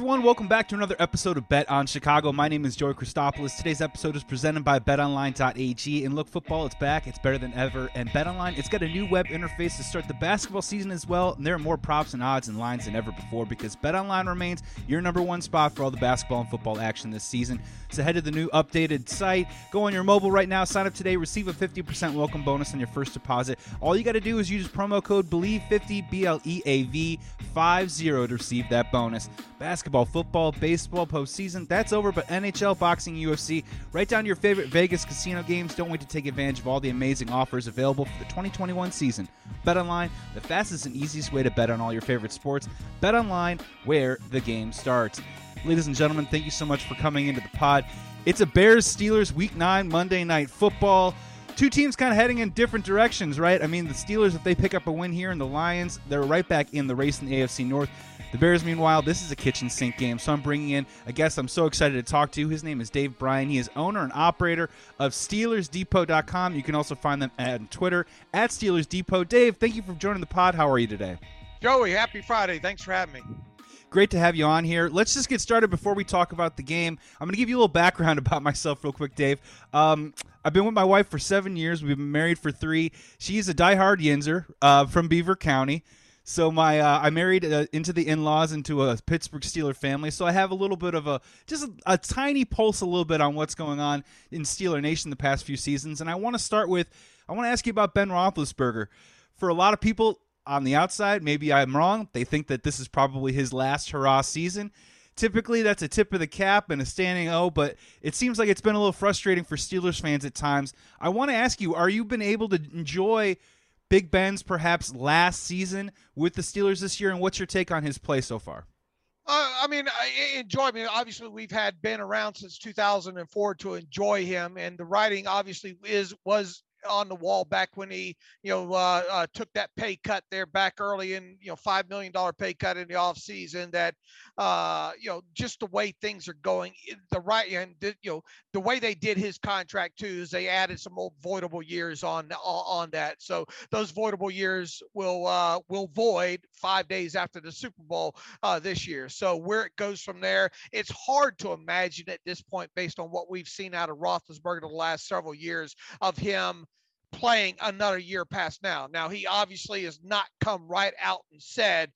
Everyone. Welcome back to another episode of Bet on Chicago. My name is Joey Christopoulos. Today's episode is presented by BetOnline.ag. And look, football, it's back. It's better than ever. And BetOnline, it's got a new web interface to start the basketball season as well. And there are more props and odds and lines than ever before because BetOnline remains your number one spot for all the basketball and football action this season. So head to the new updated site. Go on your mobile right now. Sign up today. Receive a 50% welcome bonus on your first deposit. All you got to do is use promo code BLEAV50 B L E A V 50 to receive that bonus basketball, football, baseball, postseason. That's over, but NHL, boxing, UFC. Write down your favorite Vegas casino games. Don't wait to take advantage of all the amazing offers available for the 2021 season. Bet online, the fastest and easiest way to bet on all your favorite sports. Bet online, where the game starts. Ladies and gentlemen, thank you so much for coming into the pod. It's a Bears Steelers Week 9 Monday Night Football two teams kind of heading in different directions, right? I mean, the Steelers, if they pick up a win here, and the Lions, they're right back in the race in the AFC North. The Bears, meanwhile, this is a kitchen sink game, so I'm bringing in a guest I'm so excited to talk to. His name is Dave Bryan. He is owner and operator of SteelersDepot.com. You can also find them on Twitter at Steelers Depot. Dave, thank you for joining the pod. How are you today? Joey, happy Friday. Thanks for having me. Great to have you on here. Let's just get started before we talk about the game. I'm going to give you a little background about myself, real quick, Dave. Um, I've been with my wife for seven years. We've been married for three. She's a diehard Yinzer uh, from Beaver County. So my uh, I married uh, into the in-laws into a Pittsburgh Steeler family. So I have a little bit of a just a, a, tiny pulse a little bit on what's going on in Steeler Nation the past few seasons. And I want to start with I want to ask you about Ben Roethlisberger. For a lot of people on the outside, maybe I'm wrong. They think that this is probably his last hurrah season. Typically, that's a tip of the cap and a standing O, but it seems like it's been a little frustrating for Steelers fans at times. I want to ask you: Are you been able to enjoy? Big Ben's perhaps last season with the Steelers this year, and what's your take on his play so far? Uh, I mean, I enjoy. I mean, obviously, we've had Ben around since 2004 to enjoy him, and the writing obviously is was on the wall back when he, you know, uh, uh, took that pay cut there back early in, you know, five million dollar pay cut in the offseason. That, uh, you know, just the way things are going, the right and the, you know the way they did his contract too is they added some old voidable years on on that. So those voidable years will uh, will void five days after the Super Bowl uh, this year. So where it goes from there, it's hard to imagine at this point based on what we've seen out of Roethlisberger the last several years of him playing another year past now. Now he obviously has not come right out and said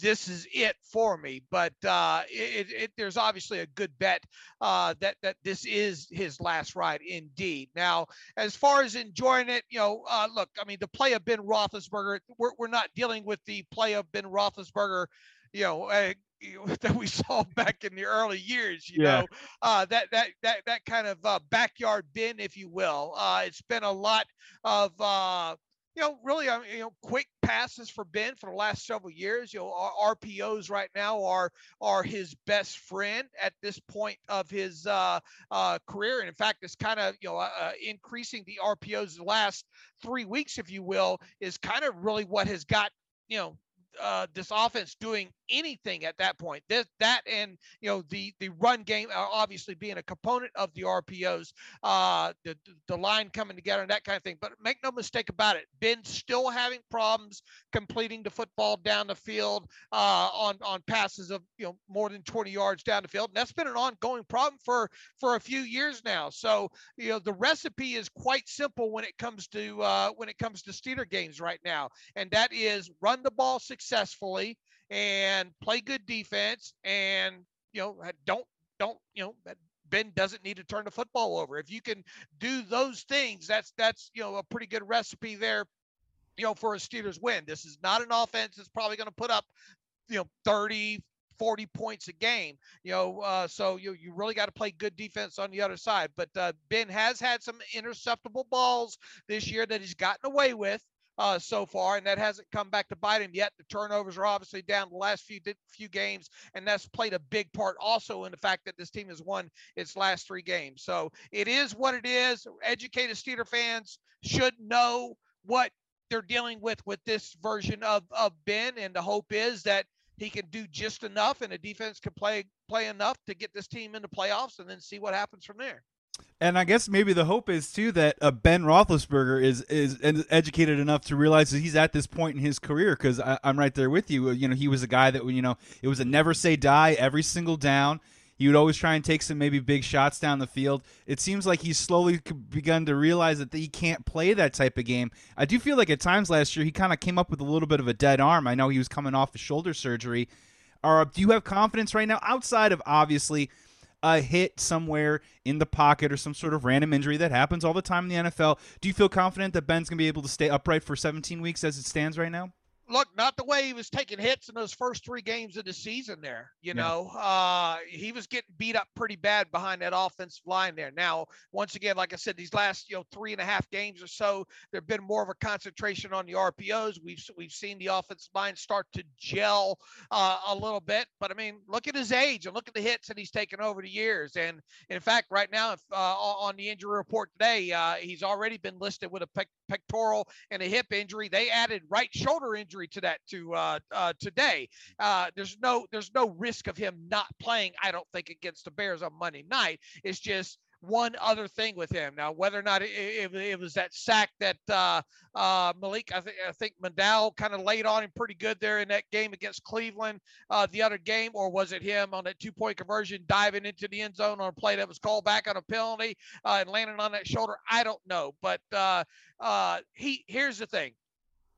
this is it for me, but uh, it, it, there's obviously a good bet uh, that that this is his last ride indeed. Now, as far as enjoying it, you know, uh, look, I mean, the play of Ben Roethlisberger, we're, we're not dealing with the play of Ben Roethlisberger you know, uh, that we saw back in the early years. You yeah. know, uh, that that that that kind of uh, backyard Ben, if you will. Uh, it's been a lot of. Uh, you know, really, uh, you know, quick passes for Ben for the last several years. You know, our RPOs right now are are his best friend at this point of his uh, uh, career, and in fact, it's kind of you know uh, uh increasing the RPOs the last three weeks, if you will, is kind of really what has got you know uh, this offense doing anything at that point. This, that and you know the the run game obviously being a component of the RPOs, uh, the the line coming together and that kind of thing. But make no mistake about it, Ben still having problems completing the football down the field uh, on on passes of you know more than 20 yards down the field. And that's been an ongoing problem for for a few years now. So you know the recipe is quite simple when it comes to uh, when it comes to Steeler games right now, and that is run the ball successfully and play good defense and you know don't don't you know Ben doesn't need to turn the football over. If you can do those things, that's that's you know a pretty good recipe there, you know, for a Steelers win. This is not an offense that's probably going to put up, you know, 30, 40 points a game. You know, uh, so you you really got to play good defense on the other side. But uh, Ben has had some interceptable balls this year that he's gotten away with uh, so far, and that hasn't come back to bite him yet. The turnovers are obviously down the last few few games, and that's played a big part also in the fact that this team has won its last three games. So it is what it is. Educated Steeler fans should know what they're dealing with with this version of of Ben, and the hope is that he can do just enough, and the defense can play play enough to get this team into playoffs, and then see what happens from there. And I guess maybe the hope is too that uh, Ben Roethlisberger is is educated enough to realize that he's at this point in his career. Because I'm right there with you. You know, he was a guy that you know it was a never say die every single down. He would always try and take some maybe big shots down the field. It seems like he's slowly begun to realize that he can't play that type of game. I do feel like at times last year he kind of came up with a little bit of a dead arm. I know he was coming off a shoulder surgery. Or do you have confidence right now outside of obviously a hit somewhere in the pocket or some sort of random injury that happens all the time in the NFL. Do you feel confident that Ben's going to be able to stay upright for 17 weeks as it stands right now? Look, not the way he was taking hits in those first three games of the season there. You yeah. know, uh, he was getting beat up pretty bad behind that offensive line there. Now, once again, like I said, these last, you know, three and a half games or so, there have been more of a concentration on the RPOs. We've we've seen the offensive line start to gel uh, a little bit. But I mean, look at his age and look at the hits that he's taken over the years. And in fact, right now, if, uh, on the injury report today, uh, he's already been listed with a pec- pectoral and a hip injury. They added right shoulder injury to that to uh, uh, today. Uh, there's no there's no risk of him not playing. I don't think against the Bears on Monday night. It's just one other thing with him. Now, whether or not it, it, it was that sack that uh, uh, Malik, I think I think McDowell kind of laid on him pretty good there in that game against Cleveland, uh, the other game, or was it him on that two point conversion diving into the end zone on a play that was called back on a penalty uh, and landing on that shoulder? I don't know, but uh, uh, he here's the thing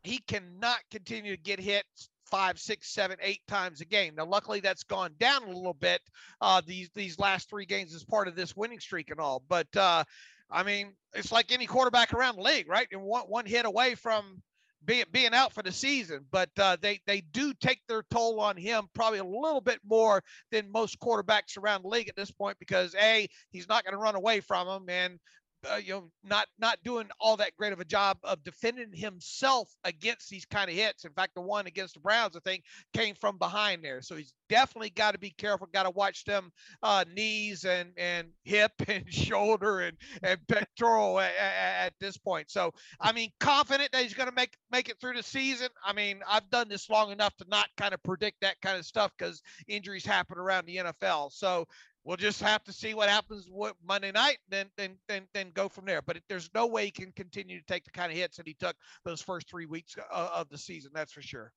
he cannot continue to get hit five, six, seven, eight times a game. Now, luckily, that's gone down a little bit uh, these these last three games as part of this winning streak and all. But uh, I mean, it's like any quarterback around the league, right? And one one hit away from being being out for the season. But uh, they they do take their toll on him probably a little bit more than most quarterbacks around the league at this point because a he's not going to run away from them, and uh, you know, not not doing all that great of a job of defending himself against these kind of hits. In fact, the one against the Browns, I think, came from behind there. So he's definitely got to be careful. Got to watch them uh, knees and and hip and shoulder and and pectoral at, at, this point. So I mean, confident that he's going to make make it through the season. I mean, I've done this long enough to not kind of predict that kind of stuff because injuries happen around the NFL. So we'll just have to see what happens with Monday night, then then then then go from there. But there's no way he can continue to take the kind of hits that he took those first three weeks of, of the season. That's for sure.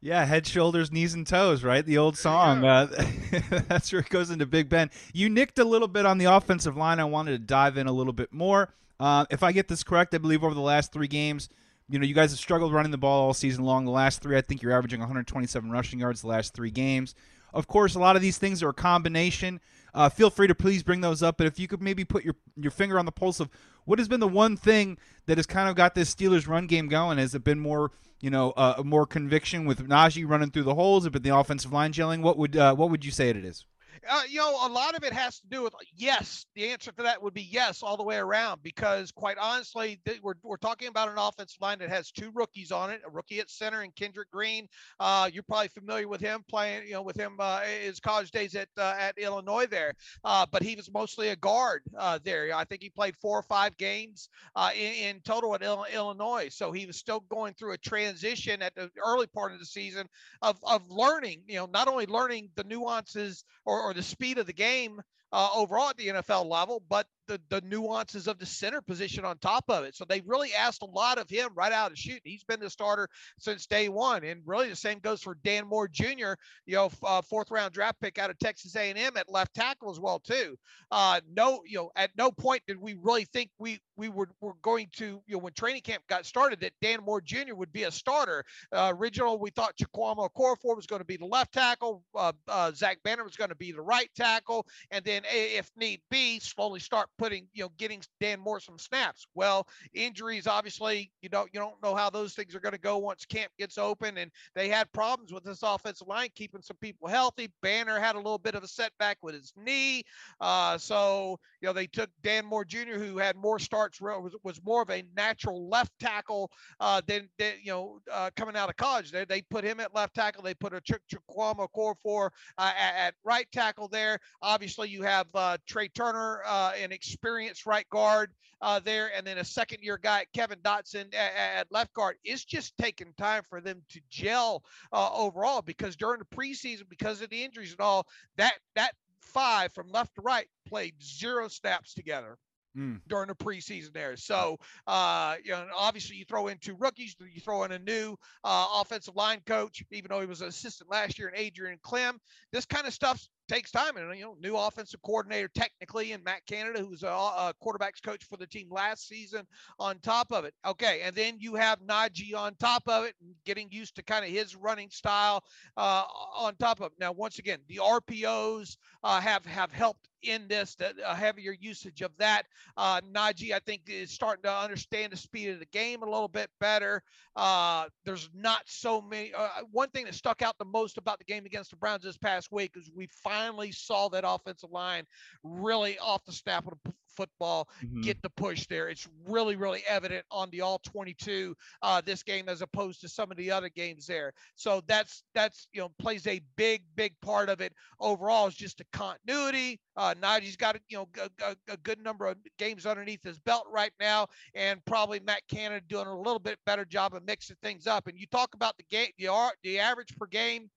Yeah, head, shoulders, knees, and toes, right? The old song. Yeah. Uh, that's where it goes into Big Ben. You nicked a little bit on the offensive line. I wanted to dive in a little bit more. Uh, if I get this correct, I believe over the last three games, you know, you guys have struggled running the ball all season long. The last three, I think you're averaging 127 rushing yards the last three games. Of course, a lot of these things are a combination uh, feel free to please bring those up. But if you could maybe put your your finger on the pulse of what has been the one thing that has kind of got this Steelers run game going, has it been more you know uh, more conviction with Najee running through the holes, or been the offensive line gelling? What would uh, what would you say it is? Uh, you know, a lot of it has to do with yes. The answer to that would be yes, all the way around. Because quite honestly, th- we're, we're talking about an offensive line that has two rookies on it: a rookie at center and Kendrick Green. Uh, you're probably familiar with him playing, you know, with him uh, his college days at uh, at Illinois there. Uh, but he was mostly a guard there. I think he played four or five games in, in, total at Illinois. So he was still going through a transition at the early part of the season of of learning. You know, not only learning the nuances or, or the speed of the game uh, overall at the NFL level, but the, the nuances of the center position on top of it. So they really asked a lot of him right out of chute. He's been the starter since day one, and really the same goes for Dan Moore Jr. You know, uh, fourth round draft pick out of Texas A&M at left tackle as well too. Uh, no, you know, at no point did we really think we we were, were going to you know when training camp got started that Dan Moore Jr. would be a starter. Uh, original, we thought Chukwuma Okorafor was going to be the left tackle. Uh, uh, Zach Banner was going to be the right tackle, and then if need be, slowly start putting, you know, getting Dan Moore some snaps. Well, injuries, obviously, you don't you don't know how those things are going to go once camp gets open, and they had problems with this offensive line keeping some people healthy. Banner had a little bit of a setback with his knee, uh, so you know they took Dan Moore Jr., who had more starts, was, was more of a natural left tackle uh, than, than you know uh, coming out of college. They they put him at left tackle. They put a Ch- Chukwuma Okorafor uh, at, at right tackle there. Obviously, you have uh, Trai Turner, uh, an experienced right guard uh, there, and then a second year guy, Kevin Dotson at, at, left guard. It's just taking time for them to gel uh, overall because during the preseason, because of the injuries and all, that that five from left to right played zero snaps together. mm. during the preseason there. So, uh, you know, obviously you throw in two rookies, you throw in a new uh, offensive line coach, even though he was an assistant last year, and Adrian Klemm. This kind of stuff takes time and you know new offensive coordinator technically and Matt Canada who's a, a, quarterbacks coach for the team last season on top of it. Okay and then you have Najee on top of it getting used to kind of his running style uh, on top of it. Now once again the RPOs uh, have have helped in this, a heavier usage of that. Uh, Najee, I think, is starting to understand the speed of the game a little bit better. Uh, there's not so many. Uh, one thing that stuck out the most about the game against the Browns this past week is we finally saw that offensive line really off the snap of the football, mm-hmm. get the push there. It's really, really evident on the all 22 uh, this game as opposed to some of the other games there. So that's that's you know plays a big, big part of it. Overall, is just the continuity. Uh, Najee's got you know a, a, a, good number of games underneath his belt right now, and probably Matt Canada doing a little bit better job of mixing things up. And you talk about the game, the, the average per game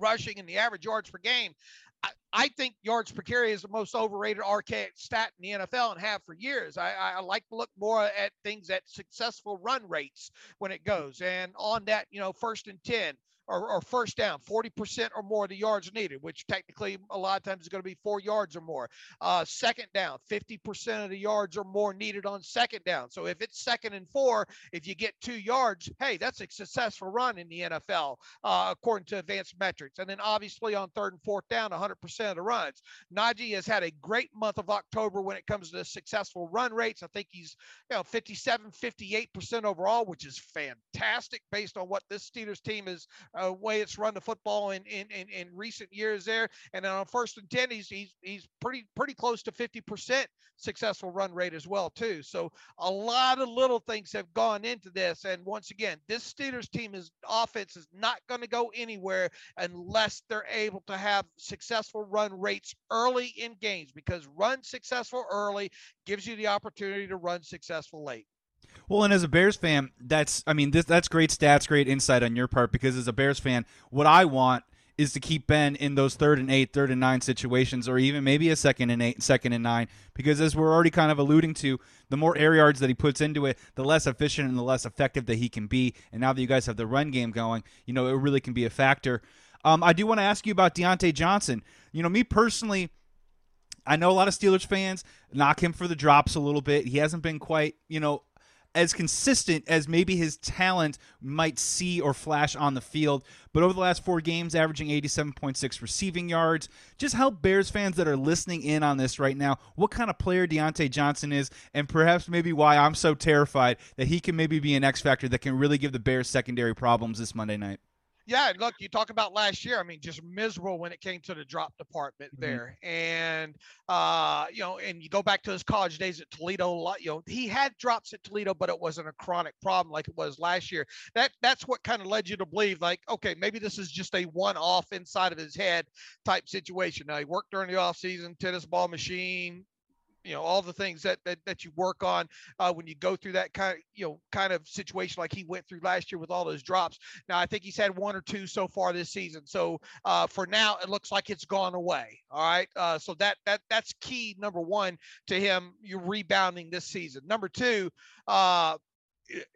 rushing and the average yards per game. I, think yards per carry is the most overrated archaic stat in the NFL and have for years. I, I like to look more at things at successful run rates when it goes. And on that, you know, first and 10, or, or first down, 40% or more of the yards needed, which technically a lot of times is going to be four yards or more. Uh, second down, 50% of the yards or more needed on second down. So if it's second and four, if you get two yards, hey, that's a successful run in the NFL, uh, according to advanced metrics. And then obviously on third and fourth down, 100% of the runs. Najee has had a great month of October when it comes to successful run rates. I think he's, you know, 57, 58% overall, which is fantastic based on what this Steelers team is uh, way it's run the football in, in, in, in, recent years there. And on first and 10, he's, he's, he's pretty, pretty close to 50% successful run rate as well, too. So a lot of little things have gone into this. And once again, this Steelers team is offense is not going to go anywhere unless they're able to have successful run rates early in games because run successful early gives you the opportunity to run successful late. Well, and as a Bears fan, that's I mean, this that's great stats, great insight on your part because as a Bears fan, what I want is to keep Ben in those third and eight, third and nine situations, or even maybe a second and eight, second and nine, because as we're already kind of alluding to, the more air yards that he puts into it, the less efficient and the less effective that he can be. And now that you guys have the run game going, you know, it really can be a factor. Um, I do want to ask you about Diontae Johnson. You know, me personally, I know a lot of Steelers fans knock him for the drops a little bit. He hasn't been quite, you know, as consistent as maybe his talent might see or flash on the field. But over the last four games, averaging 87.6 receiving yards. Just help Bears fans that are listening in on this right now what kind of player Diontae Johnson is, and perhaps maybe why I'm so terrified that he can maybe be an X factor that can really give the Bears secondary problems this Monday night. Yeah, look, you talk about last year. I mean, just miserable when it came to the drop department mm-hmm. there, and uh, you know, and you go back to his college days at Toledo. You know, he had drops at Toledo, but it wasn't a chronic problem like it was last year. That that's what kind of led you to believe, like, okay, maybe this is just a one-off inside of his head type situation. Now he worked during the off season, tennis ball machine, you know all the things that that, that you work on uh, when you go through that kind of you know kind of situation like he went through last year with all those drops. Now i think he's had one or two so far this season. So uh, for now it looks like it's gone away all right? Uh, so that that that's key number one to him you're rebounding this season. Number two uh,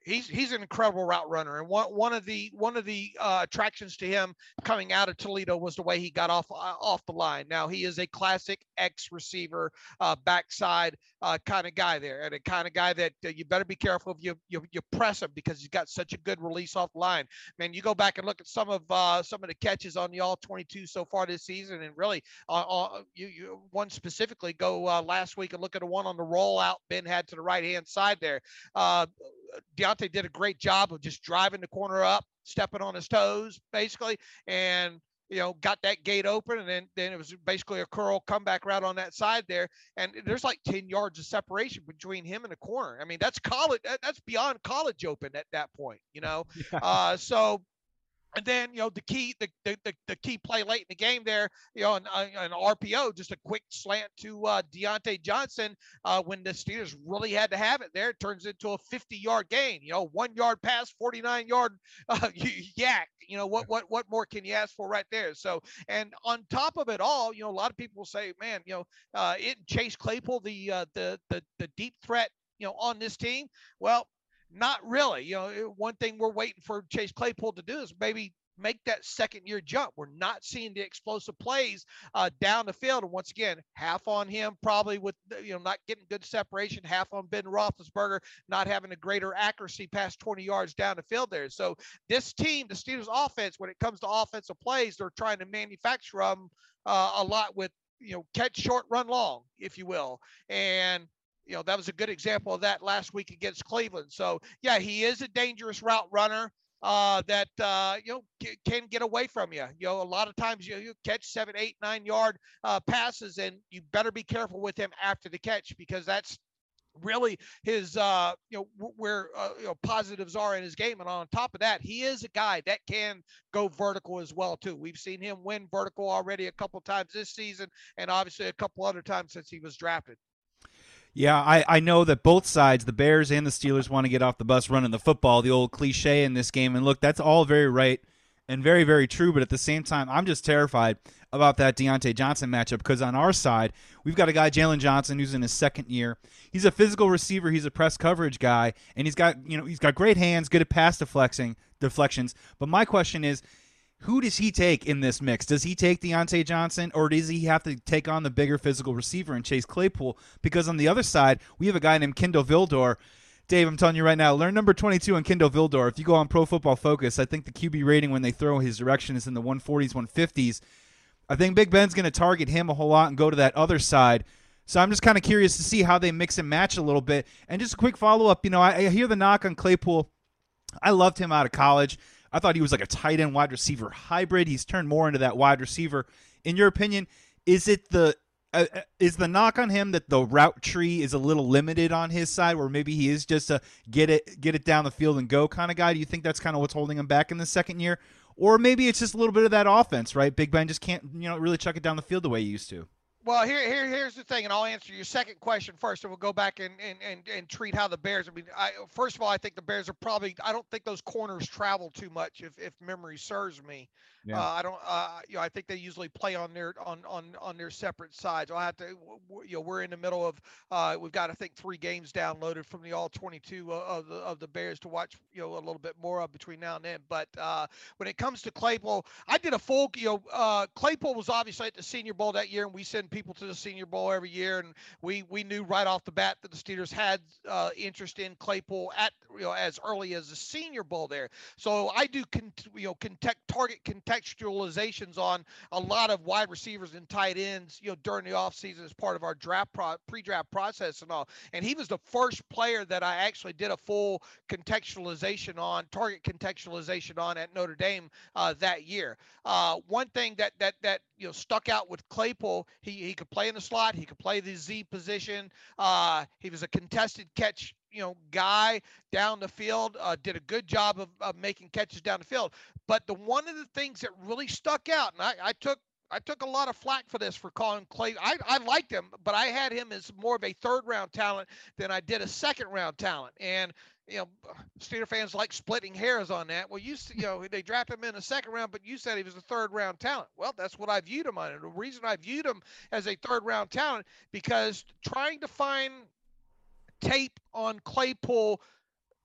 he's he's an incredible route runner, and one one of the one of the uh, attractions to him coming out of Toledo was the way he got off uh, off the line. Now he is a classic X receiver, uh, backside uh, kind of guy there, and a kind of guy that uh, you better be careful if you, you you press him because he's got such a good release off the line. Man, you go back and look at some of uh, some of the catches on the all 22 so far this season, and really, you you one specifically go last week and look at the one on the rollout Ben had to the right hand side there. Diontae did a great job of just driving the corner up, stepping on his toes, basically, and you know, got that gate open, and then then it was basically a curl comeback route on that side there, and there's like 10 yards of separation between him and the corner. I mean, that's college, that's beyond college open at that point, you know. Yeah. Uh, so and then you know the key the, the, the, the, key play late in the game there you know an, uh, an RPO just a quick slant to uh, Diontae Johnson uh, when the Steelers really had to have it there it turns into a 50 yard gain you know one yard pass 49 yard uh, YAC you know what what what more can you ask for right there? So and on top of it all you know a lot of people say man you know uh, it Chase Claypool the uh, the the the deep threat you know on this team? Well not really. You know, one thing we're waiting for Chase Claypool to do is maybe make that second year jump. We're not seeing the explosive plays uh, down the field. And once again, half on him, probably with, you know, not getting good separation, half on Ben Roethlisberger, not having a greater accuracy past 20 yards down the field there. So this team, the Steelers offense, when it comes to offensive plays, they're trying to manufacture them uh, a lot with, you know, catch short, run long, if you will. And you know, that was a good example of that last week against Cleveland. So, yeah, he is a dangerous route runner uh, that, uh, you know, c- can get away from you. You know, a lot of times you, you catch seven, eight, nine yard uh, passes, and you better be careful with him after the catch because that's really his uh you know where uh, you know positives are in his game and on top of that he is a guy that can go vertical as well too we've seen him win vertical already a couple times this season and obviously a couple other times since he was drafted yeah, I, I know that both sides, the Bears and the Steelers, want to get off the bus running the football, the old cliche in this game. And look, that's all very right and very, very true. But at the same time, I'm just terrified about that Diontae Johnson matchup because on our side, we've got a guy, Jaylon Johnson, who's in his second year. He's a physical receiver. He's a press coverage guy, and he's got you know he's got great hands, good at pass deflecting deflections. But my question is, who does he take in this mix? Does he take Diontae Johnson, or does he have to take on the bigger physical receiver and Chase Claypool? Because on the other side, we have a guy named Kindle Vildor. Dave, I'm telling you right now, learn number 22 on Kindle Vildor. If you go on Pro Football Focus, I think the QB rating when they throw his direction is in the 140s, 150s. I think Big Ben's going to target him a whole lot and go to that other side. So I'm just kind of curious to see how they mix and match a little bit. And just a quick follow up, you know, I, I hear the knock on Claypool. I loved him out of college. I thought he was like a tight end wide receiver hybrid. He's turned more into that wide receiver. In your opinion, is it the uh, uh, is the knock on him that the route tree is a little limited on his side, where maybe he is just a get it get it down the field and go kind of guy? Do you think that's kind of what's holding him back in the second year, or maybe it's just a little bit of that offense, right? Big Ben just can't you know really chuck it down the field the way he used to. Well, here, here, here's the thing, and I'll answer your second question first, and we'll go back and and, and, and treat how the Bears. I mean, I, first of all, I think the Bears are probably. I don't think those corners travel too much, if if memory serves me. Yeah. Uh, I don't. Uh, you know, I think they usually play on their on on on their separate sides. I'll have to. You know, we're in the middle of. Uh, we've got I think three games downloaded from the all 22 of the of the Bears to watch. You know, a little bit more of between now and then. But uh, when it comes to Claypool, I did a full. You know, uh, Claypool was obviously at the Senior Bowl that year, and we send people to the Senior Bowl every year, and we we knew right off the bat that the Steelers had uh, interest in Claypool at you know as early as the Senior Bowl there. So I do con- you know contact target contextualizations on a lot of wide receivers and tight ends, you know, during the offseason as part of our draft pro- pre-draft process and all. And he was the first player that I actually did a full contextualization on, target contextualization on at Notre Dame uh, that year. Uh, one thing that that that you know stuck out with Claypool, he he could play in the slot, he could play the Z position. Uh, he was a contested catch you know guy down the field uh, did a good job of, of making catches down the field but the one of the things that really stuck out and I, I took I took a lot of flack for this for calling Clay. I, I liked him, but I had him as more of a third round talent than I did a second round talent. And you know, Steeler fans like splitting hairs on that. Well, you you know they drafted him in the second round, but you said he was a third round talent. Well, that's what I viewed him on. And the reason I viewed him as a third round talent because trying to find tape on Claypool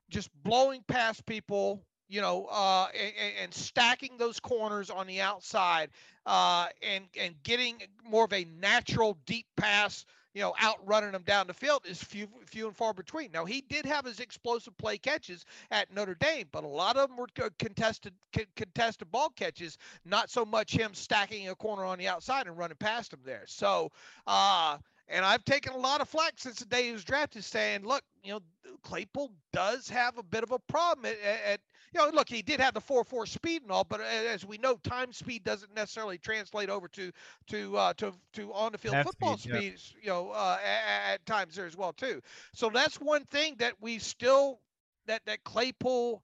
just blowing past people, you know, uh, and, and, stacking those corners on the outside, uh, and and getting more of a natural deep pass, you know, outrunning them down the field is few few and far between. Now he did have his explosive play catches at Notre Dame, but a lot of them were contested contested ball catches, not so much him stacking a corner on the outside and running past them there. So. Uh, and I've taken a lot of flack since the day he was drafted, saying, "Look, you know, Claypool does have a bit of a problem at, at you know, look, he did have the four four speed and all, but as we know, time speed doesn't necessarily translate over to to uh, to to on the field football speed, speed you know, uh, at, at times there as well too. So that's one thing that we still that that Claypool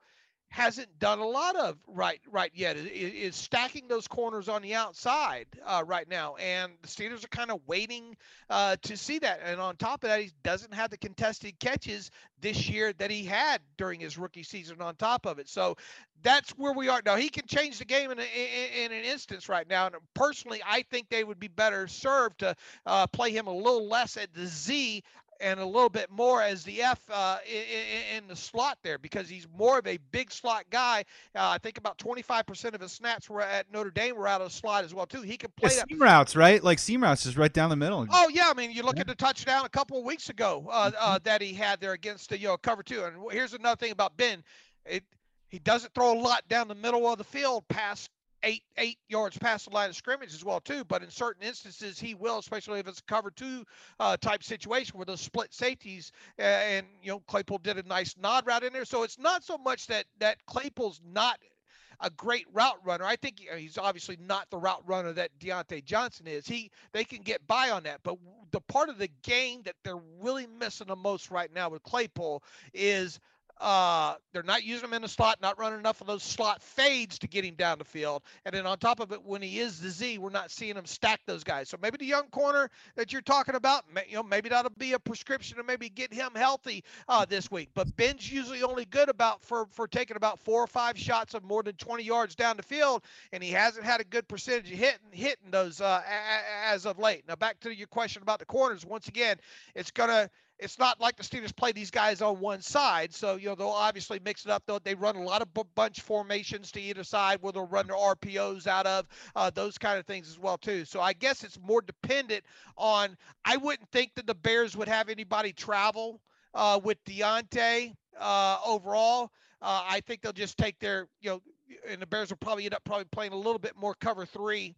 hasn't done a lot of right right yet. Is, is stacking those corners on the outside uh, right now and the steelers are kind of waiting uh, to see that. And on top of that he doesn't have the contested catches this year that he had during his rookie season on top of it. So that's where we are. Now he can change the game in, a, in, in an instance right now and personally i think they would be better served to uh, play him a little less at the z and a little bit more as the F uh, in, in, the slot there because he's more of a big slot guy. Uh, I think about 25% of his snaps were at Notre Dame were out of the slot as well too. He can play yeah, seam routes, right? Like seam routes is right down the middle. Oh yeah, I mean you look yeah. at the touchdown a couple of weeks ago uh, mm-hmm. Uh, that he had there against the you know cover two. And here's another thing about Ben, it he doesn't throw a lot down the middle of the field past eight eight yards past the line of scrimmage as well too. But in certain instances, he will, especially if it's a cover two uh, type situation where those split safeties uh, and you know Claypool did a nice nod route in there. So it's not so much that that Claypool's not a great route runner. I think he's obviously not the route runner that Diontae Johnson is. He they can get by on that, but the part of the game that they're really missing the most right now with Claypool is uh, they're not using him in the slot, not running enough of those slot fades to get him down the field. And then on top of it, when he is the Z, we're not seeing him stack those guys. So maybe the young corner that you're talking about, you know, maybe that'll be a prescription to maybe get him healthy uh, this week. But Ben's usually only good about for for taking about four or five shots of more than 20 yards down the field, and he hasn't had a good percentage of hitting hitting those uh, as of late. Now back to your question about the corners. Once again, it's gonna it's not like the Steelers play these guys on one side. So, you know, they'll obviously mix it up. They'll, they run a lot of b- bunch formations to either side where they'll run their RPOs out of, uh, those kind of things as well, too. So I guess it's more dependent on, I wouldn't think that the Bears would have anybody travel uh, with Diontae uh, overall. Uh, I think they'll just take their, you know, and the Bears will probably end up probably playing a little bit more cover three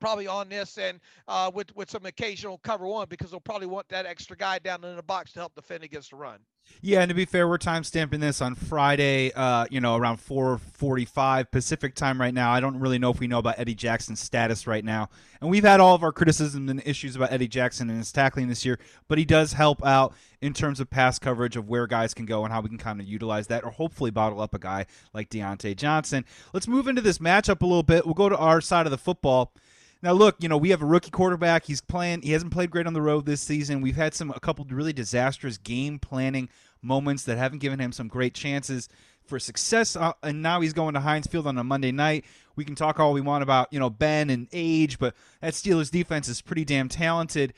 probably on this and uh, with with some occasional cover one because they'll probably want that extra guy down in the box to help defend against the run. Yeah, and to be fair, we're time stamping this on Friday, uh, you know, around 4:45 Pacific time right now. I don't really know if we know about Eddie Jackson's status right now, and we've had all of our criticisms and issues about Eddie Jackson and his tackling this year, but he does help out in terms of pass coverage of where guys can go and how we can kind of utilize that, or hopefully bottle up a guy like Diontae Johnson. Let's move into this matchup a little bit. We'll go to our side of the football. Now, look, you know we have a rookie quarterback. He's playing. He hasn't played great on the road this season. We've had some a couple really disastrous game planning moments that haven't given him some great chances for success. Uh, and now he's going to Heinz Field on a Monday night. We can talk all we want about you know Ben and age, but that Steelers defense is pretty damn talented.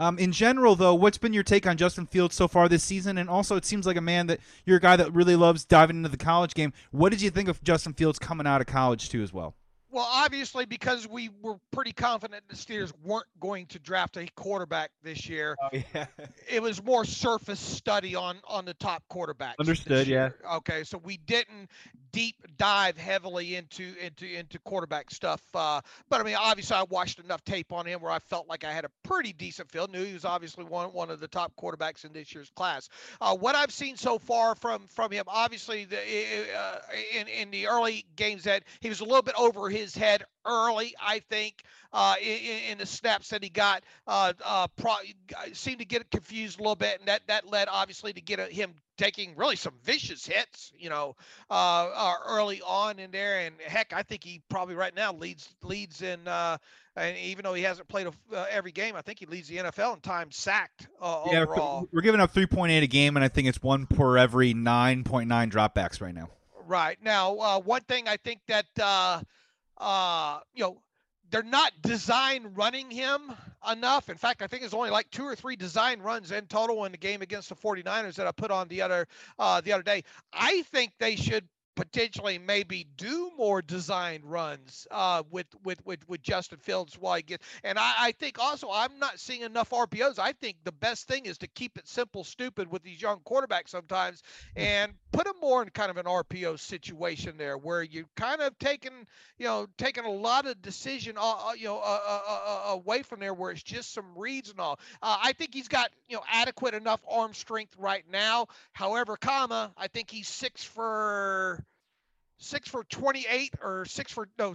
Um, in general, though, what's been your take on Justin Fields so far this season? And also, it seems like a man that you're a guy that really loves diving into the college game. What did you think of Justin Fields coming out of college too, as well? Well, obviously, because we were pretty confident the Steelers weren't going to draft a quarterback this year. Oh, yeah. it was more surface study on on the top quarterbacks. Understood. Yeah. Okay, so we didn't deep dive heavily into into into quarterback stuff. Uh, but I mean, obviously, I watched enough tape on him where I felt like I had a pretty decent feel. Knew he was obviously one one of the top quarterbacks in this year's class. Uh, what I've seen so far from from him, obviously, the, uh, in in the early games that he was a little bit over his head early, I think, uh, in, in, the snaps that he got. Uh, uh, pro- seemed to get confused a little bit, and that, that led obviously to get a, him taking really some vicious hits, you know, uh, uh, early on in there. And heck, I think he probably right now leads leads in. Uh, and even though he hasn't played a, uh, every game, I think he leads the NFL in time sacked uh, yeah, overall. We're giving up 3.8 a game, and I think it's one per every 9.9 dropbacks right now. Right now, uh, one thing I think that uh, you know, they're not design running him enough. In fact, I think it's only like two or three design runs in total in the game against the 49ers that I put on the other uh, the other day. I think they should potentially maybe do more design runs uh, with, with with with Justin Fields while he gets. And I, I think also I'm not seeing enough RPOs. I think the best thing is to keep it simple, stupid with these young quarterbacks sometimes, and put them more in kind of an RPO situation there where you're kind of taking you know taking a lot of decision uh, uh you know uh, uh, uh, away from there where it's just some reads and all. I think he's got you know adequate enough arm strength right now. However, comma I think he's six for six for 28 or six for no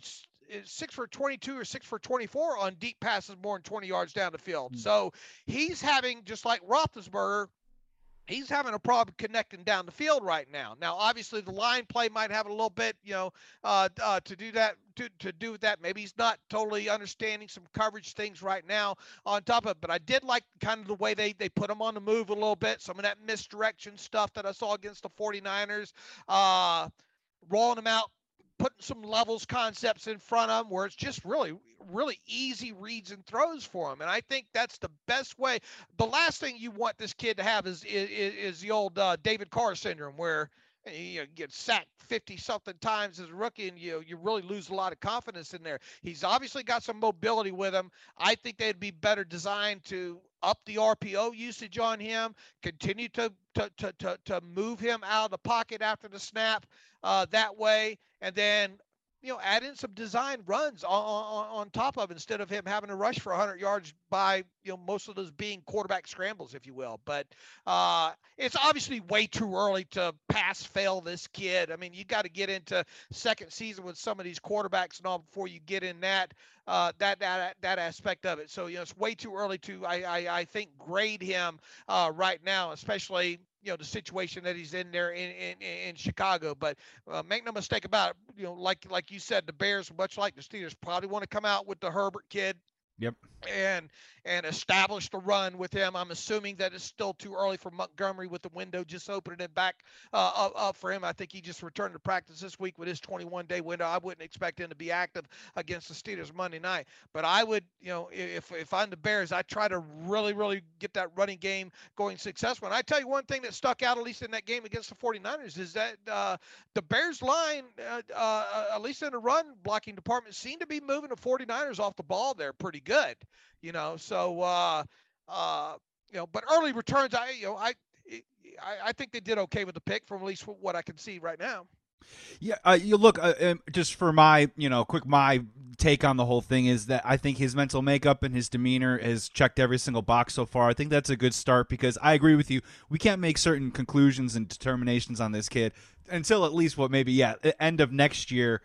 six for 22 or six for 24 on deep passes more than 20 yards down the field. Mm-hmm. So he's having just like Roethlisberger he's having a problem connecting down the field right now. Now, obviously, the line play might have a little bit, you know, uh, uh, to do that. To, to do that, maybe he's not totally understanding some coverage things right now on top of it. But I did like kind of the way they they put him on the move a little bit. Some of that misdirection stuff that I saw against the 49ers, uh, rolling them out putting some levels concepts in front of them where it's just really really easy reads and throws for them. and i think that's the best way the last thing you want this kid to have is is, is the old uh, david carr syndrome where you know, get sacked 50 something times as a rookie and you you really lose a lot of confidence in there. He's obviously got some mobility with him. I think they'd be better designed to up the RPO usage on him, continue to to to to, to move him out of the pocket after the snap uh, that way, and then you know, add in some design runs on, on, on top of instead of him having to rush for 100 yards by, you know, most of those being quarterback scrambles, if you will. But uh, it's obviously way too early to pass fail this kid. I mean, you got to get into second season with some of these quarterbacks and all before you get in that uh, that that that aspect of it. So you know, it's way too early to I I, I think grade him uh, right now, especially you know the situation that he's in there in in, in Chicago. But uh, make no mistake about it, you know, like like you said, the Bears, much like the Steelers, probably want to come out with the Herbert kid. Yep. And and establish the run with him. I'm assuming that it's still too early for Montgomery with the window just opening it back uh, up, up, for him. I think he just returned to practice this week with his 21 day window. I wouldn't expect him to be active against the Steelers Monday night. But I would, you know, if if I'm the Bears, I try to really, really get that running game going successful. And I tell you one thing that stuck out, at least in that game against the 49ers, is that uh, the Bears line, uh, uh at least in the run blocking department, seemed to be moving the 49ers off the ball there pretty good you know. So, uh, uh, you know, but early returns, I, you know, I, I, I think they did okay with the pick from at least what I can see right now. Yeah, uh, you look uh, just for my, you know, quick my take on the whole thing is that I think his mental makeup and his demeanor has checked every single box so far. I think that's a good start because I agree with you. We can't make certain conclusions and determinations on this kid until at least what maybe yeah, end of next year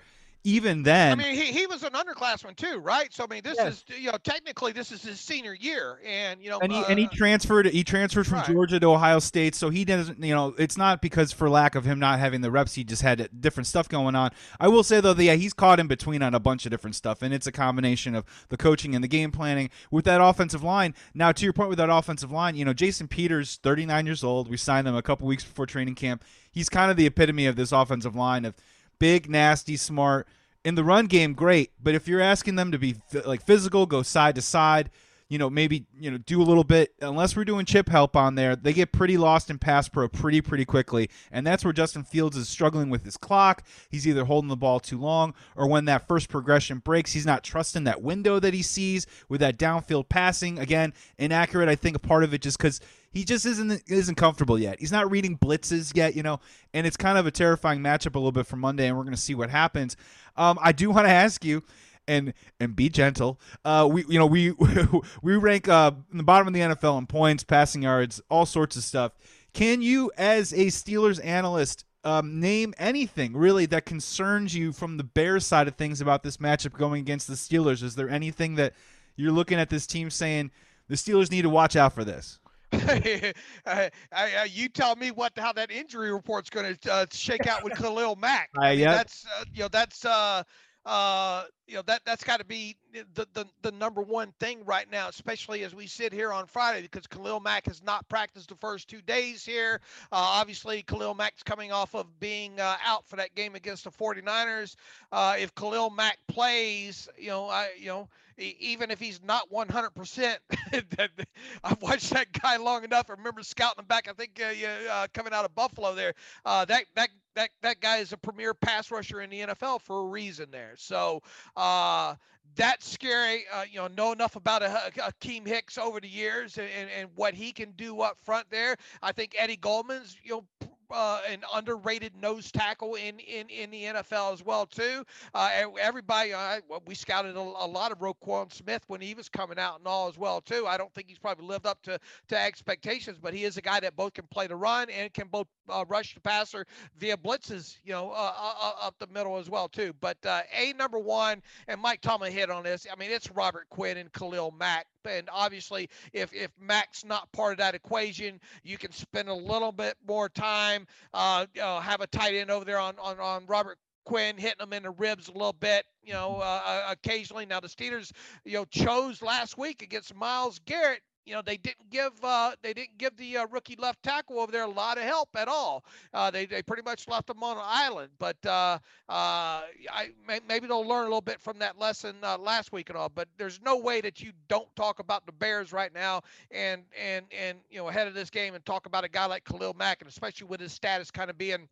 even then, I mean, he, he was an underclassman too, right? So I mean, this yes. is you know technically this is his senior year, and you know, and he uh, and he transferred he transferred from right. Georgia to Ohio State, so he doesn't you know it's not because for lack of him not having the reps, he just had different stuff going on. I will say though, that, yeah, he's caught in between on a bunch of different stuff, and it's a combination of the coaching and the game planning with that offensive line. Now, to your point with that offensive line, you know, Jason Peters, 39 years old, we signed him a couple weeks before training camp. He's kind of the epitome of this offensive line of big, nasty, smart in the run game, great. But if you're asking them to be like physical, go side to side, you know, maybe you know do a little bit. Unless we're doing chip help on there, they get pretty lost in pass pro pretty pretty quickly, and that's where Justin Fields is struggling with his clock. He's either holding the ball too long, or when that first progression breaks, he's not trusting that window that he sees with that downfield passing. Again, inaccurate. I think a part of it just because he just isn't isn't comfortable yet. He's not reading blitzes yet, you know, and it's kind of a terrifying matchup a little bit for Monday, and we're going to see what happens. Um, I do want to ask you, and and be gentle. Uh, we you know we we rank uh, in the bottom of the NFL in points, passing yards, all sorts of stuff. Can you, as a Steelers analyst, um, name anything really that concerns you from the Bears side of things about this matchup going against the Steelers? Is there anything that you're looking at this team saying the Steelers need to watch out for this? I, I, you tell me what how that injury report's going to uh, shake out with Khalil Mack. Uh, yeah, that's uh, you know that's uh, uh, you know that that's got to be the, the the number one thing right now, especially as we sit here on Friday, because Khalil Mack has not practiced the first two days here. Uh, obviously, Khalil Mack's coming off of being uh, out for that game against the 49ers. Uh, if Khalil Mack plays, you know, I you know even if he's not 100%. I've watched that guy long enough. I remember scouting him back. I think uh, uh, coming out of Buffalo there. Uh, that that that that guy is a premier pass rusher in the NFL for a reason there. So uh, that's scary. Uh, you know, know enough about a, Akiem Hicks over the years and, and, and what he can do up front there. I think Eddie Goldman's you know uh, an underrated nose tackle in, in, in the NFL as well too. Uh, everybody, uh, we scouted a, a, lot of Roquan Smith when he was coming out and all as well too. I don't think he's probably lived up to, to expectations, but he is a guy that both can play the run and can both uh, rush the passer via blitzes, you know, uh, uh, up the middle as well too. But a number one, and Mike Tomlin hit on this. I mean, it's Robert Quinn and Khalil Mack And obviously, if if Mack's not part of that equation, you can spend a little bit more time, uh, you know, have a tight end over there on on, on Robert Quinn hitting them in the ribs a little bit, you know, uh, uh occasionally. Now the Steelers, you know, chose last week against Myles Garrett you know they didn't give uh, they didn't give the uh, rookie left tackle over there a lot of help at all. Uh, they they pretty much left him on an island. But uh, uh, I maybe they'll learn a little bit from that lesson uh, last week and all. But there's no way that you don't talk about the Bears right now and and and you know ahead of this game and talk about a guy like Khalil Mack and especially with his status kind of being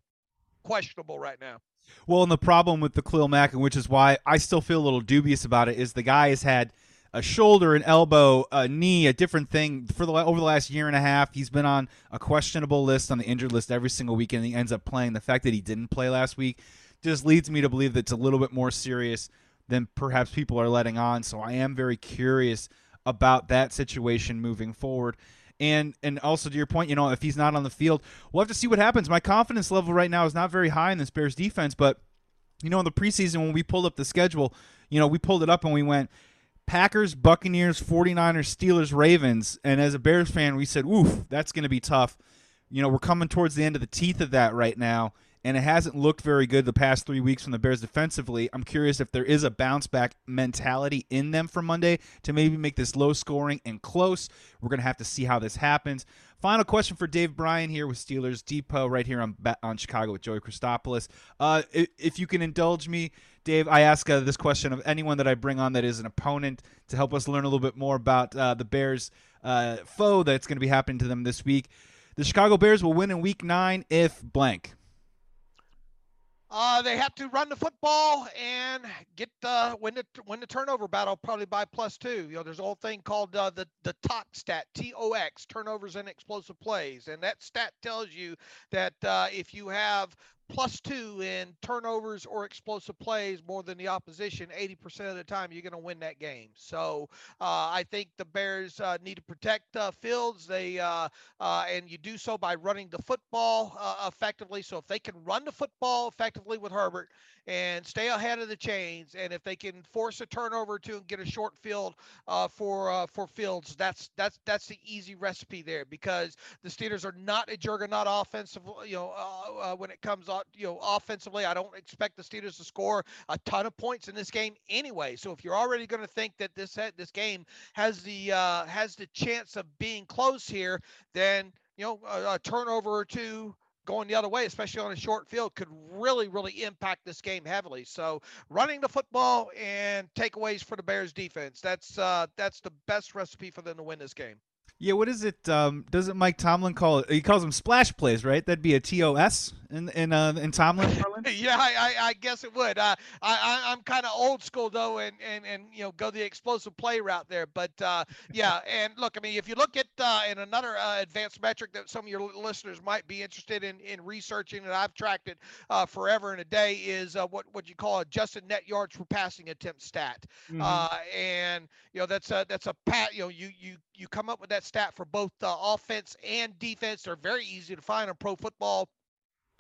questionable right now. Well, and the problem with the Khalil Mack, and which is why I still feel a little dubious about it, is the guy has had – a shoulder, an elbow, a knee, a different thing for the over the last year and a half. He's been on a questionable list on the injured list every single week, and he ends up playing. The fact that he didn't play last week just leads me to believe that it's a little bit more serious than perhaps people are letting on. So I am very curious about that situation moving forward. And and also to your point, you know, if he's not on the field, we'll have to see what happens. My confidence level right now is not very high in this Bears defense, but you know, in the preseason when we pulled up the schedule, you know, we pulled it up and we went, Packers, Buccaneers, 49ers, Steelers, Ravens. And as a Bears fan, we said, oof, that's going to be tough. You know, we're coming towards the end of the teeth of that right now, and it hasn't looked very good the past three weeks from the Bears defensively. I'm curious if there is a bounce back mentality in them for Monday to maybe make this low scoring and close. We're going to have to see how this happens. Final question for Dave Bryan here with Steelers Depot right here on on Chicago with Joey Christopoulos. Uh, if you can indulge me, Dave, I ask uh, this question of anyone that I bring on that is an opponent to help us learn a little bit more about uh, the Bears' uh, foe that's going to be happening to them this week. The Chicago Bears will win in Week Nine if blank. Uh, they have to run the football and get the win the win the turnover battle probably by plus two. You know, there's a whole thing called uh, the the TOX stat, T O X, turnovers and explosive plays, and that stat tells you that uh, if you have plus two in turnovers or explosive plays more than the opposition 80% of the time you're going to win that game so uh, i think the bears uh, need to protect uh, fields they uh, uh, and you do so by running the football uh, effectively so if they can run the football effectively with herbert and stay ahead of the chains. And if they can force a turnover to and get a short field for for Fields, that's that's that's the easy recipe there because the Steelers are not a juggernaut offensive. You know, when it comes you know, offensively, I don't expect the Steelers to score a ton of points in this game anyway. So if you're already going to think that this this game has the uh, has the chance of being close here, then you know a, a turnover or two going the other way, especially on a short field, could really, really impact this game heavily. So running the football and takeaways for the Bears defense. That's uh, that's the best recipe for them to win this game. Yeah, what is it? Um, doesn't Mike Tomlin call it? He calls them splash plays, right? That'd be a TOS in in uh, in Tomlin. yeah, I, I, guess it would. Uh, I, I am kind of old school though, and, and and you know go the explosive play route there. But uh, yeah, and look, I mean, if you look at uh, in another uh, advanced metric that some of your listeners might be interested in in researching, and I've tracked it uh, forever and a day, is uh, what what you call adjusted net yards per passing attempt stat. Mm-hmm. Uh, and you know that's a that's a pat. You know you you you come up with that stat for both uh, offense and defense. They're very easy to find on Pro Football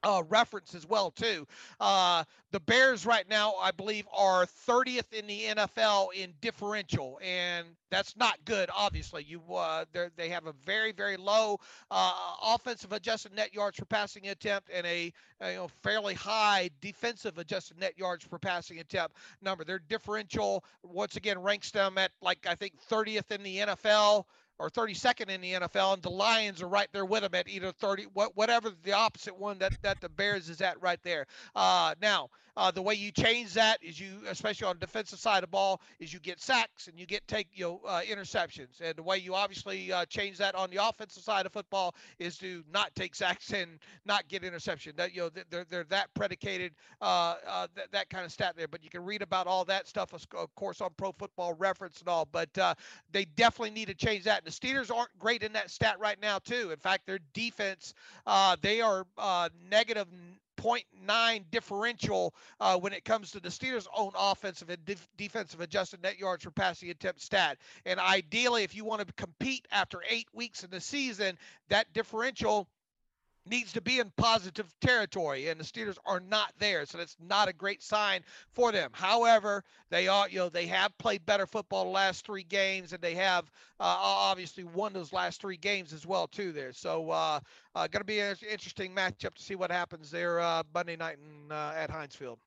uh, reference as well too. Uh, the Bears right now, I believe, are 30th in the NFL in differential, and that's not good. Obviously, you uh, they have a very very low uh, offensive adjusted net yards per passing attempt and a, a you know, fairly high defensive adjusted net yards per passing attempt number. Their differential once again ranks them at like I think 30th in the NFL or 32nd in the NFL, and the Lions are right there with them at either 30, whatever the opposite one that, that the Bears is at right there. Uh, now, uh, the way you change that is you, especially on the defensive side of the ball, is you get sacks and you get take you know uh, interceptions. And the way you obviously uh, change that on the offensive side of football is to not take sacks and not get interception. That you know they're they're that predicated uh, uh, that that kind of stat there. But you can read about all that stuff, of course, on Pro Football Reference and all. But uh, they definitely need to change that. And the Steelers aren't great in that stat right now too. In fact, their defense they are negative 0.9 differential uh, when it comes to the Steelers' own offensive and def- defensive adjusted net yards per passing attempt stat. And ideally, if you want to compete after eight weeks in the season, that differential needs to be in positive territory and the Steelers are not there so that's not a great sign for them. However they are you know they have played better football the last three games and they have uh, obviously won those last three games as well too there. So uh, uh going to be an interesting matchup to see what happens there uh, Monday night in, uh, at Heinz Field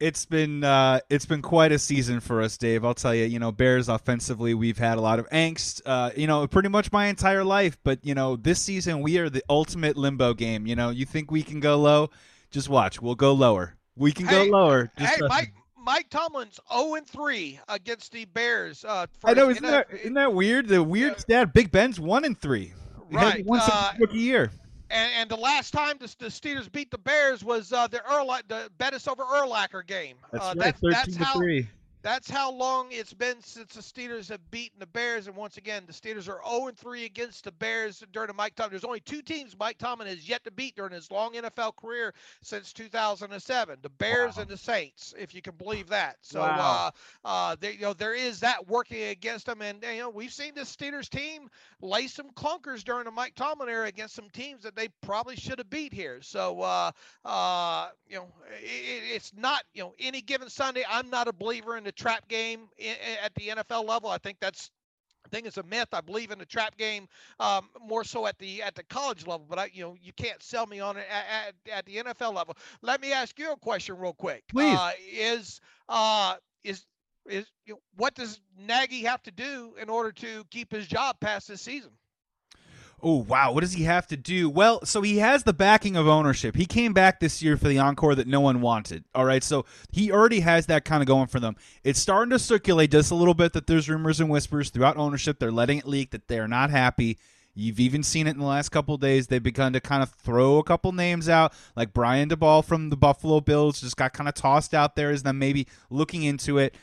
it's been uh, it's been quite a season for us, Dave. I'll tell you. You know, Bears offensively, we've had a lot of angst. Uh, you know, pretty much my entire life. But you know, this season we are the ultimate limbo game. You know, you think we can go low? Just watch. We'll go lower. We can hey, go lower. Just hey, Mike. Mike Tomlin's 0 and 3 against the Bears. Uh, I know, isn't that, isn't that weird? The weird stat. Big Ben's one and three. Right. One uh, rookie year. And, and the last time the, the Steelers beat the Bears was uh, the Erla, the Bettis over Urlacher game. That's uh, right, that's, that's how. That's how long it's been since the Steelers have beaten the Bears. And once again, the Steelers are 0 3 against the Bears during the Mike Tomlin. There's only two teams Mike Tomlin has yet to beat during his long NFL career since 2007: the Bears wow. and the Saints, if you can believe that. So, wow. uh, uh, there, you know, there is that working against them. And you know, we've seen this Steelers team lay some clunkers during the Mike Tomlin era against some teams that they probably should have beat here. So, uh, uh, you know, it, it's not you know any given Sunday. I'm not a believer in the the trap game at the NFL level. I think that's I think it's a myth. I believe in the trap game um, more so at the at the college level, but I, you know, you can't sell me on it at, at, at the NFL level. Let me ask you a question real quick. Please. Uh, is uh, is is you know, what does Nagy have to do in order to keep his job past this season? Oh, wow. What does he have to do? Well, so he has the backing of ownership. He came back this year for the encore that no one wanted. All right. So he already has that kind of going for them. It's starting to circulate just a little bit that there's rumors and whispers throughout ownership. They're letting it leak that they're not happy. You've even seen it in the last couple days. They've begun to kind of throw a couple names out, like Brian Daboll from the Buffalo Bills just got kind of tossed out there as them maybe looking into it.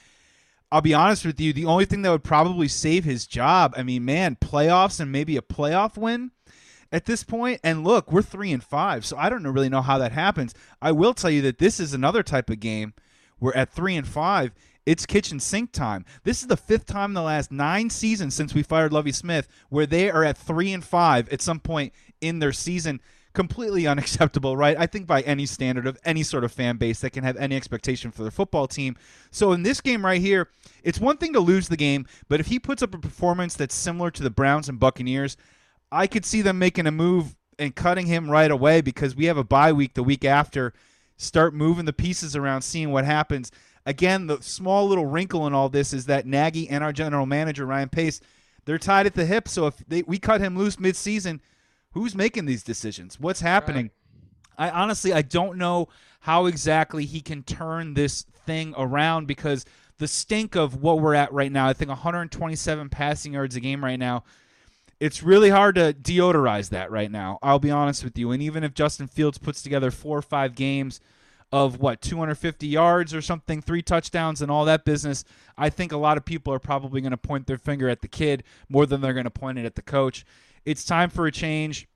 I'll be honest with you, the only thing that would probably save his job, I mean, man, playoffs and maybe a playoff win at this point. And look, we're three and five, so I don't really know how that happens. I will tell you that this is another type of game where at three and five, it's kitchen sink time. This is the fifth time in the last nine seasons since we fired Lovie Smith where they are at three and five at some point in their season completely unacceptable, right? I think by any standard of any sort of fan base that can have any expectation for their football team. So in this game right here, it's one thing to lose the game, but if he puts up a performance that's similar to the Browns and Buccaneers, I could see them making a move and cutting him right away because we have a bye week the week after. Start moving the pieces around, seeing what happens. Again, the small little wrinkle in all this is that Nagy and our general manager Ryan Pace, they're tied at the hip. So if they, we cut him loose midseason – who's making these decisions? What's happening? Right. I honestly I don't know how exactly he can turn this thing around because the stink of what we're at right now, I think 127 passing yards a game right now. It's really hard to deodorize that right now. I'll be honest with you. And even if Justin Fields puts together four or five games of what 250 yards or something, three touchdowns and all that business, I think a lot of people are probably going to point their finger at the kid more than they're going to point it at the coach. It's time for a change.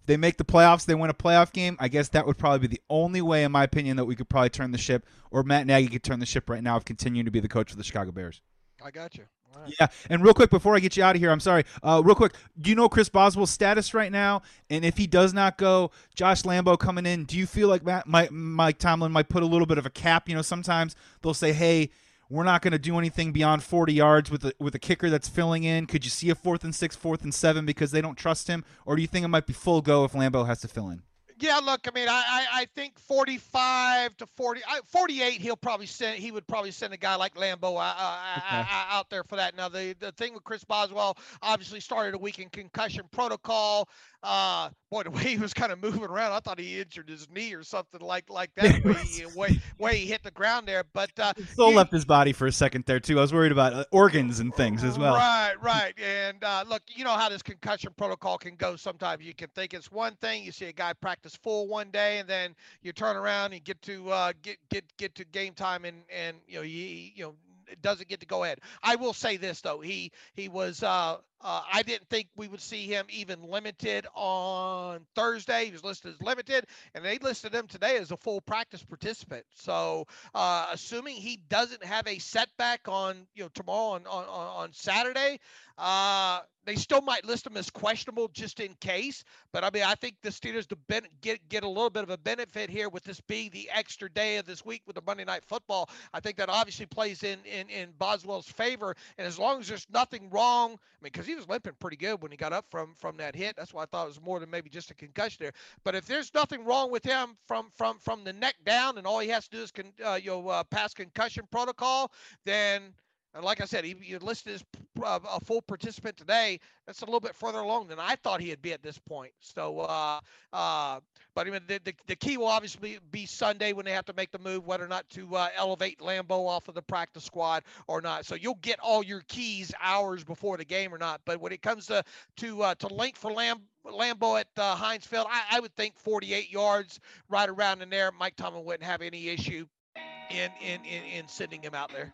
If they make the playoffs, they win a playoff game. I guess that would probably be the only way, in my opinion, that we could probably turn the ship, or Matt Nagy could turn the ship right now of continuing to be the coach of the Chicago Bears. I got you. Right. Yeah, and real quick before I get you out of here, I'm sorry. Uh, real quick, do you know Chris Boswell's status right now? And if he does not go, Josh Lambo coming in. Do you feel like Matt, Mike, Mike Tomlin might put a little bit of a cap? You know, sometimes they'll say, "Hey, we're not going to do anything beyond 40 yards with a, with a kicker that's filling in. Could you see a fourth and six, fourth and seven because they don't trust him, or do you think it might be full go if Lambo has to fill in? Yeah, look, I mean, I, I think 45 to 40, 48, he'll probably send, he would probably send a guy like Lambo uh, uh, okay. out there for that. Now, the, the thing with Chris Boswell obviously started a week in concussion protocol. Uh, boy, the way he was kind of moving around, I thought he injured his knee or something like like that. way, he, way, way he hit the ground there, but uh, still left his body for a second there too. I was worried about uh, organs and things as well. Right, right. And uh, look, you know how this concussion protocol can go. Sometimes you can think it's one thing. You see a guy practice full one day, and then you turn around and get to uh, get get get to game time, and and you know you you know doesn't get to go ahead. I will say this though, he he was uh, Uh, I didn't think we would see him even limited on Thursday. He was listed as limited, and they listed him today as a full practice participant. So, uh, assuming he doesn't have a setback on you know tomorrow on on, on Saturday, uh, they still might list him as questionable just in case. But I mean, I think the Steelers to ben- get get a little bit of a benefit here with this being the extra day of this week with the Monday Night Football. I think that obviously plays in in in Boswell's favor. And as long as there's nothing wrong, I mean, because he was limping pretty good when he got up from from that hit. That's why I thought it was more than maybe just a concussion there. But if there's nothing wrong with him from from from the neck down, and all he has to do is con- uh, you know uh, pass concussion protocol, then and like I said, he, he listed as uh, a full participant today. That's a little bit further along than I thought he'd be at this point. So, uh, uh, but I mean, the, the, the, key will obviously be Sunday when they have to make the move, whether or not to uh, elevate Lambo off of the practice squad or not. So you'll get all your keys hours before the game or not. But when it comes to to uh, to link for Lamb, Lambo at uh, Heinz Field, I, I would think 48 yards right around in there. Mike Tomlin wouldn't have any issue in in in, in sending him out there.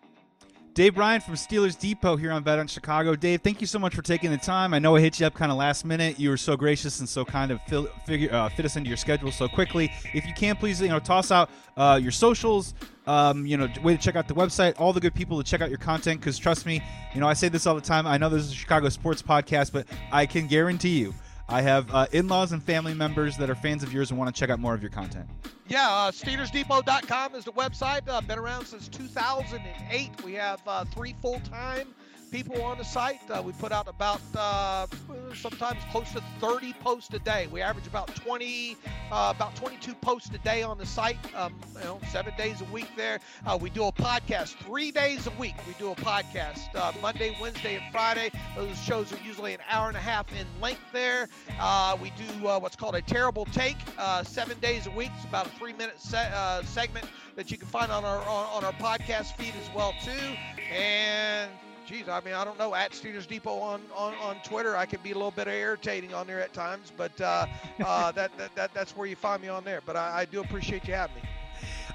Dave Bryan from Steelers Depot here on on Chicago. Dave, thank you so much for taking the time. I know I hit you up kind of last minute. You were so gracious and so kind of fill, figure, uh, fit us into your schedule so quickly. If you can, please you know toss out uh, your socials. Um, you know, way to check out the website. All the good people to check out your content. Because trust me, you know I say this all the time. I know this is a Chicago sports podcast, but I can guarantee you I have uh, in-laws and family members that are fans of yours and want to check out more of your content. Yeah, uh, is the website. Uh, been around since 2008. We have uh, three full-time people on the site. Uh, we put out about uh, sometimes close to 30 posts a day. We average about 20, uh, about 22 posts a day on the site. Um, you know, seven days a week there. Uh, we do a podcast three days a week. We do a podcast uh, Monday, Wednesday, and Friday. Those shows are usually an hour and a half in length. There, uh, we do what's called a terrible take seven days a week. It's about a three-minute se- segment that you can find on our on, on our podcast feed as well too. And geez, I mean, I don't know. At Steelers Depot on, on, on Twitter, I can be a little bit irritating on there at times, but uh, uh, that, that, that that's where you find me on there. But I, I do appreciate you having me.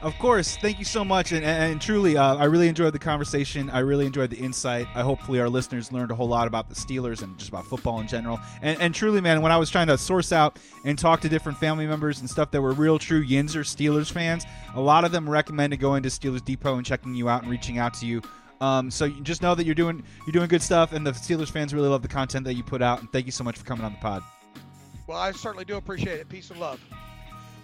Of course, thank you so much, and, and truly, uh, I really enjoyed the conversation. I really enjoyed the insight. I hopefully our listeners learned a whole lot about the Steelers and just about football in general. And, and truly, man, when I was trying to source out and talk to different family members and stuff that were real, true Yinzer Steelers fans, a lot of them recommended going to Steelers Depot and checking you out and reaching out to you. Um, so you just know that you're doing you're doing good stuff, and the Steelers fans really love the content that you put out. And thank you so much for coming on the pod. Well, I certainly do appreciate it. Peace and love.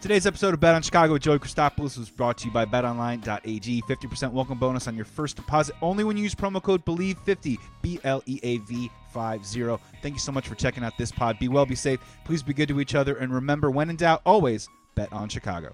Today's episode of Bet on Chicago with Joey Christopoulos was brought to you by BetOnline.ag. 50% welcome bonus on your first deposit only when you use promo code BLEAV50, B L E A V 50. Thank you so much for checking out this pod. Be well, be safe. Please be good to each other. And remember, when in doubt, always bet on Chicago.